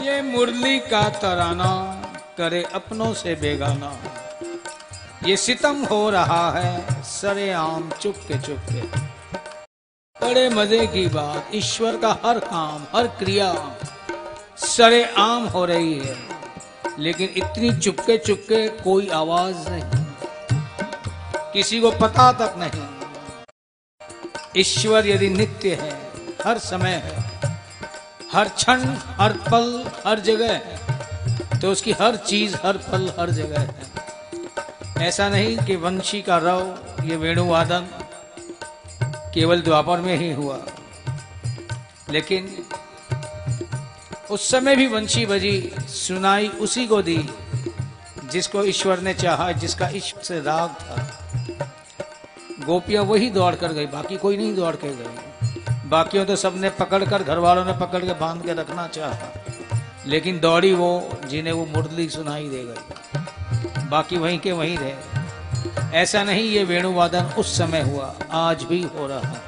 ये मुरली का तराना करे अपनों से बेगाना। ये सितम हो रहा है, सरे आम चुपके चुपके। बड़े मज़े की बात, ईश्वर का हर काम, हर क्रिया सरे आम हो रही है, लेकिन इतनी चुपके चुपके कोई आवाज़ नहीं। किसी को पता तक नहीं। ईश्वर यदि नित्य है, हर समय है। हर क्षण, हर पल, हर जगह है। तो उसकी हर चीज़, हर पल, हर जगह है। ऐसा नहीं कि वंशी का रव, ये वेणुवादन केवल द्वापर में ही हुआ। लेकिन उस समय भी वंशी बजी, सुनाई उसी को दी, जिसको ईश्वर ने चाहा, जिसका ईश्वर से राग था। गोपियाँ वही दौड़ कर गई, बाकी कोई नहीं दौड़ के गई। बाकियों तो सबने पकड़ कर घर वालों ने पकड़ के बाँध के रखना चाहा लेकिन दौड़ी वो, जिन्हें वो मुरली सुनाई दे गई। बाकी वहीं के वहीं रहे। ऐसा नहीं, ये वेणुवादन उस समय हुआ, आज भी हो रहा है।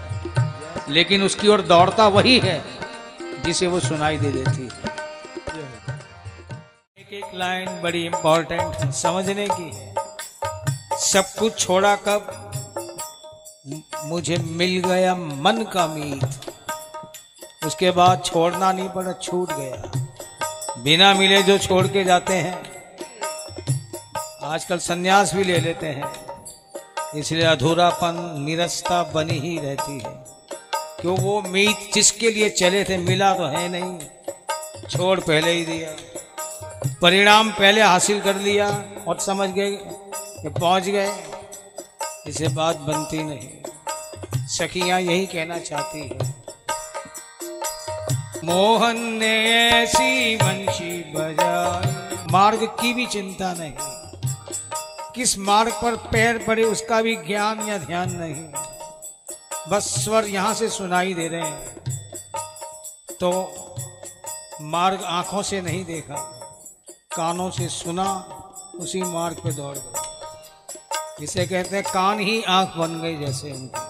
लेकिन उसकी ओर दौड़ता वही है, जिसे वो सुनाई दे देती है। एक एक लाइन बड़ी इंपॉर्टेंट समझने की। है सब कुछ छोड़ा कब? मुझे मिल गया मन का मीत। उसके बाद छोड़ना नहीं पड़ा, छूट गया। बिना मिले जो छोड़ के जाते हैं, आजकल सन्यास भी ले लेते हैं। इसलिए अधूरापन, निरस्ता बनी ही रहती है। क्यों वो मीत जिसके लिए चले थे, मिला तो है नहीं। छोड़ पहले ही दिया। परिणाम पहले हासिल कर लिया और समझ गए कि पहुँच गए। इसे बात बनती नहीं। सखियाँ यही कहना चाहती है। मोहन ने ऐसी वंशी बजाई। मार्ग की भी चिंता नहीं। किस मार्ग पर पैर पड़े उसका भी ज्ञान या ध्यान नहीं। बस स्वर यहाँ से सुनाई दे रहे हैं। तो मार्ग आँखों से नहीं देखा। कानों से सुना, उसी मार्ग पे दौड़ गए इसे कहते हैं कान ही आँख बन गई जैसे उनकी